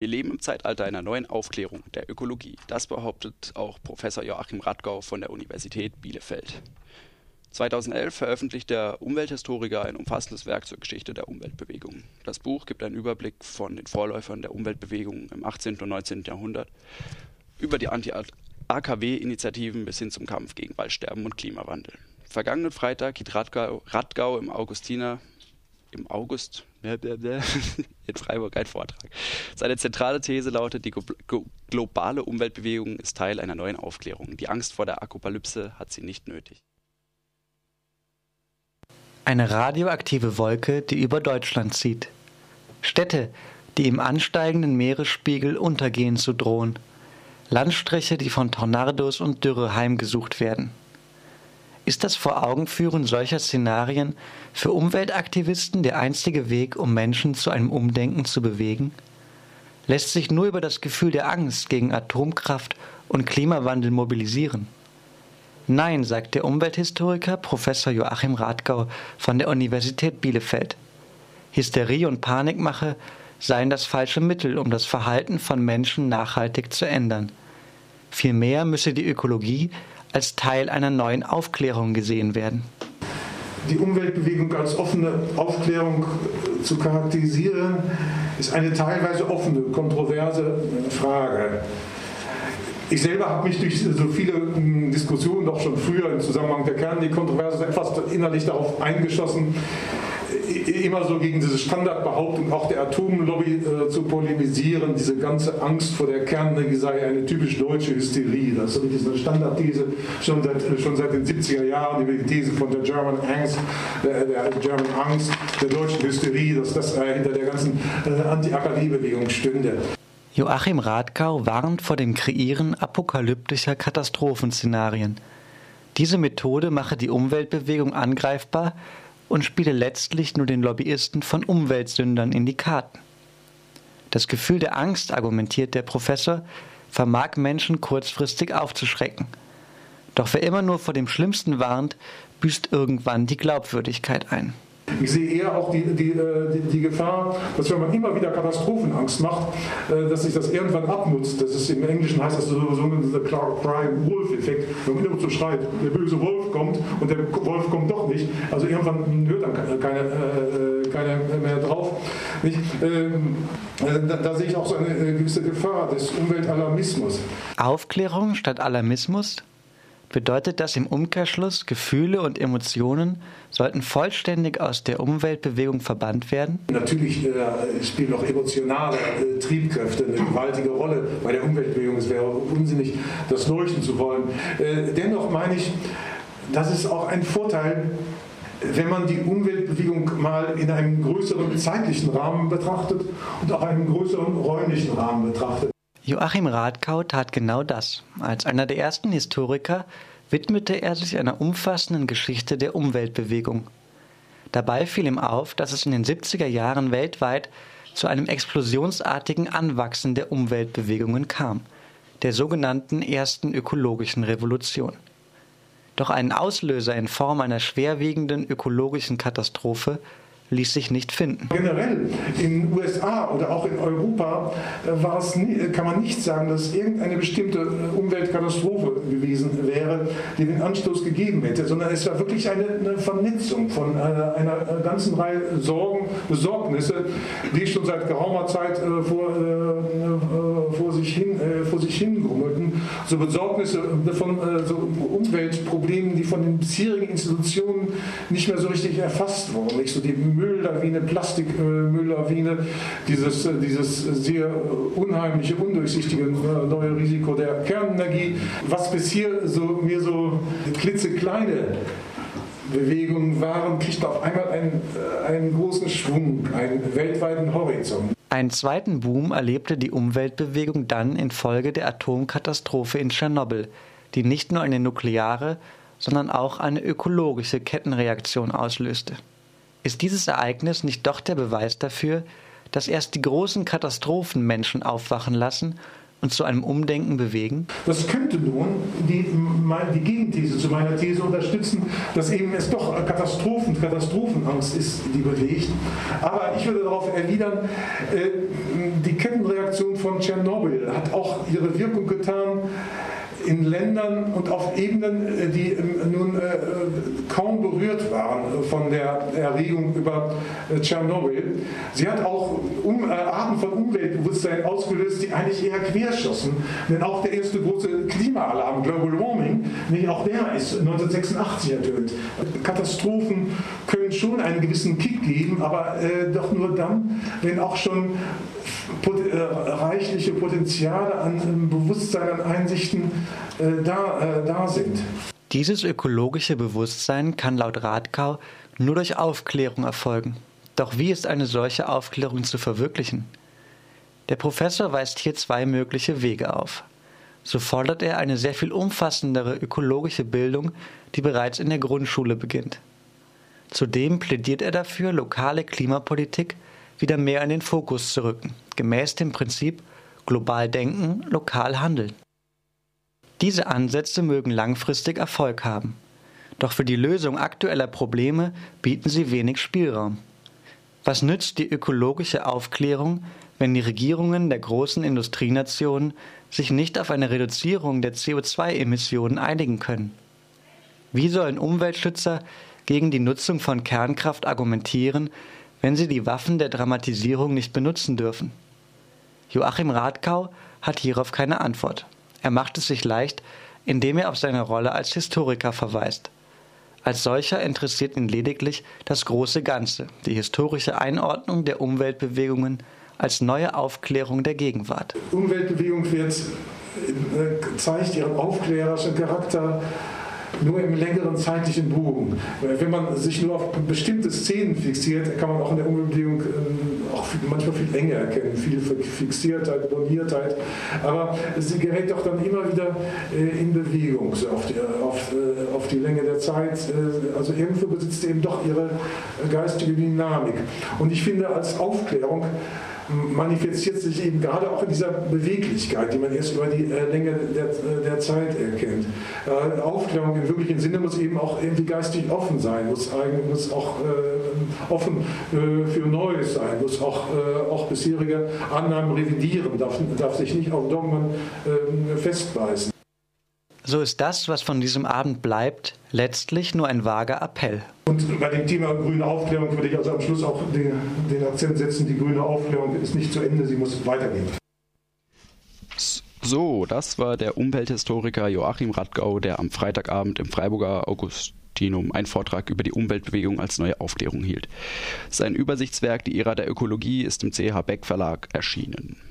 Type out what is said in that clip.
Wir leben im Zeitalter einer neuen Aufklärung der Ökologie. Das behauptet auch Professor Joachim Radgau von der Universität Bielefeld. 2011 veröffentlicht der Umwelthistoriker ein umfassendes Werk zur Geschichte der Umweltbewegung. Das Buch gibt einen Überblick von den Vorläufern der Umweltbewegung im 18. und 19. Jahrhundert über die Anti-AKW-Initiativen bis hin zum Kampf gegen Waldsterben und Klimawandel. Vergangenen Freitag hielt Radgau, Radgau im Augustiner im August in Freiburg ein Vortrag. Seine zentrale These lautet, die globale Umweltbewegung ist Teil einer neuen Aufklärung. Die Angst vor der Apokalypse hat sie nicht nötig. Eine radioaktive Wolke, die über Deutschland zieht. Städte, die im ansteigenden Meeresspiegel untergehen zu drohen. Landstriche, die von Tornados und Dürre heimgesucht werden. Ist das Voraugenführen solcher Szenarien für Umweltaktivisten der einzige Weg, um Menschen zu einem Umdenken zu bewegen? Lässt sich nur über das Gefühl der Angst gegen Atomkraft und Klimawandel mobilisieren? Nein, sagt der Umwelthistoriker Professor Joachim Radgau von der Universität Bielefeld. Hysterie und Panikmache seien das falsche Mittel, um das Verhalten von Menschen nachhaltig zu ändern. Vielmehr müsse die Ökologie als Teil einer neuen Aufklärung gesehen werden. Die Umweltbewegung als offene Aufklärung zu charakterisieren, ist eine teilweise offene, kontroverse Frage. Ich selber habe mich durch so viele hm, Diskussionen doch schon früher im Zusammenhang der Kernkontroverse etwas innerlich darauf eingeschossen, immer so gegen diese Standardbehauptung auch der Atomlobby äh, zu polemisieren, diese ganze Angst vor der Kernenergie sei eine typisch deutsche Hysterie. Das ist eine Standardthese schon seit, schon seit den 70er Jahren, die These von der German Angst, der, der German Angst, der deutschen Hysterie, dass das äh, hinter der ganzen äh, Anti-AKW-Bewegung stünde. Joachim Radkau warnt vor dem Kreieren apokalyptischer Katastrophenszenarien. Diese Methode mache die Umweltbewegung angreifbar und spiele letztlich nur den Lobbyisten von Umweltsündern in die Karten. Das Gefühl der Angst, argumentiert der Professor, vermag Menschen kurzfristig aufzuschrecken. Doch wer immer nur vor dem Schlimmsten warnt, büßt irgendwann die Glaubwürdigkeit ein. Ich sehe eher auch die, die, äh, die, die, Gefahr, dass wenn man immer wieder Katastrophenangst macht, äh, dass sich das irgendwann abnutzt. Das ist im Englischen heißt das so, der Clark Prime Wolf-Effekt. Wenn man immer so schreit, der böse Wolf kommt und der Wolf kommt doch nicht. Also irgendwann hört dann keiner keine, keine mehr drauf. Ähm, da, da sehe ich auch so eine gewisse Gefahr des Umweltalarmismus. Aufklärung statt Alarmismus? Bedeutet das im Umkehrschluss, Gefühle und Emotionen sollten vollständig aus der Umweltbewegung verbannt werden? Natürlich äh, spielen auch emotionale äh, Triebkräfte eine gewaltige Rolle bei der Umweltbewegung. Es wäre unsinnig, das leuchten zu wollen. Äh, dennoch meine ich, das ist auch ein Vorteil, wenn man die Umweltbewegung mal in einem größeren zeitlichen Rahmen betrachtet und auch einem größeren räumlichen Rahmen betrachtet. Joachim Radkau tat genau das. Als einer der ersten Historiker widmete er sich einer umfassenden Geschichte der Umweltbewegung. Dabei fiel ihm auf, dass es in den 70er Jahren weltweit zu einem explosionsartigen Anwachsen der Umweltbewegungen kam, der sogenannten ersten ökologischen Revolution. Doch einen Auslöser in Form einer schwerwiegenden ökologischen Katastrophe ließ sich nicht finden. Generell in den USA oder auch in Europa äh, war es nie, kann man nicht sagen, dass irgendeine bestimmte äh, Umweltkatastrophe gewesen wäre, die den Anstoß gegeben hätte, sondern es war wirklich eine, eine Vernetzung von einer, äh, einer, ganzen Reihe Sorgen, Besorgnisse, die schon seit geraumer Zeit vor, vor sich hin, vor sich hingrummelten. So Besorgnisse von so Umweltproblemen, die von den bisherigen Institutionen nicht mehr so richtig erfasst wurden. Nicht so die Mülllawine, Plastikmülllawine, dieses, äh, dieses sehr unheimliche, undurchsichtige äh, neue Risiko der Kernenergie, was bis hier so, mir so klitzekleine Bewegungen waren, kriegt auf einmal einen, äh, einen großen Schwung, einen weltweiten Horizont. Einen zweiten Boom erlebte die Umweltbewegung dann infolge der Atomkatastrophe in Tschernobyl, die nicht nur eine nukleare, sondern auch eine ökologische Kettenreaktion auslöste. Ist dieses Ereignis nicht doch der Beweis dafür, dass erst die großen Katastrophen Menschen aufwachen lassen und zu einem Umdenken bewegen? Das könnte nun die, die Gegenthese zu meiner These unterstützen, dass eben es doch Katastrophen, Katastrophenangst ist, die bewegt. Aber ich würde darauf erwidern, äh, die Kettenreaktion von Tschernobyl hat auch ihre Wirkung getan in Ländern und auf Ebenen, äh, die ähm, nun äh, kaum berührt waren von der Erregung über äh, Tschernobyl. Sie hat auch Arten von Umweltbewusstsein ausgelöst, die eigentlich eher querschossen. Denn auch der erste große Klimaalarm, Global Warming, nicht auch der ist 1986 ertönt. Katastrophen können schon einen gewissen Kick geben, aber doch nur dann, wenn auch schon reichliche Potenziale an ähm, Bewusstsein, an Einsichten äh, da, äh, da sind. Dieses ökologische Bewusstsein kann laut Radkau nur durch Aufklärung erfolgen. Doch wie ist eine solche Aufklärung zu verwirklichen? Der Professor weist hier zwei mögliche Wege auf. So fordert er eine sehr viel umfassendere ökologische Bildung, die bereits in der Grundschule beginnt. Zudem plädiert er dafür, lokale Klimapolitik wieder mehr in den Fokus zu rücken, gemäß dem Prinzip global denken, lokal handeln. Diese Ansätze mögen langfristig Erfolg haben, doch für die Lösung aktueller Probleme bieten sie wenig Spielraum. Was nützt die ökologische Aufklärung, wenn die Regierungen der großen Industrienationen sich nicht auf eine Reduzierung der CO2-Emissionen einigen können? Wie sollen Umweltschützer gegen die Nutzung von Kernkraft argumentieren, wenn sie die Waffen der Dramatisierung nicht benutzen dürfen? Joachim Radkau hat hierauf keine Antwort. Er macht es sich leicht, indem er auf seine Rolle als Historiker verweist. Als solcher interessiert ihn lediglich das große Ganze, die historische Einordnung der Umweltbewegungen als neue Aufklärung der Gegenwart. Umweltbewegung wird, äh, zeigt ihren aufklärerischen Charakter nur im längeren zeitlichen Bogen. Wenn man sich nur auf bestimmte Szenen fixiert, kann man auch in der Umbewegung ähm, auch manchmal viel enger erkennen, viel Fixiertheit, Boniertheit. Aber sie gerät doch dann immer wieder äh, in Bewegung so auf, die, auf, äh, auf die Länge der Zeit. Äh, also irgendwo besitzt sie eben doch ihre geistige Dynamik. Und ich finde, als Aufklärung manifestiert sich eben gerade auch in dieser Beweglichkeit, die man erst über die äh, Länge der, äh, der Zeit erkennt. Äh, Aufklärung im wirklichen Sinne muss eben auch irgendwie geistig offen sein, muss, muss auch offen für Neues sein, muss auch, auch bisherige Annahmen revidieren, darf, darf sich nicht auf Dogmen ähm, festbeißen. So ist das, was von diesem Abend bleibt, letztlich nur ein vager Appell. Und bei dem Thema grüne Aufklärung würde ich also am Schluss auch den, den Akzent setzen, die grüne Aufklärung ist nicht zu Ende, sie muss weitergehen. So, das war der Umwelthistoriker Joachim Radgau, der am Freitagabend im Freiburger Augustinum einen Vortrag über die Umweltbewegung als neue Aufklärung hielt. Sein Übersichtswerk Die Ära der Ökologie ist im CH Beck Verlag erschienen.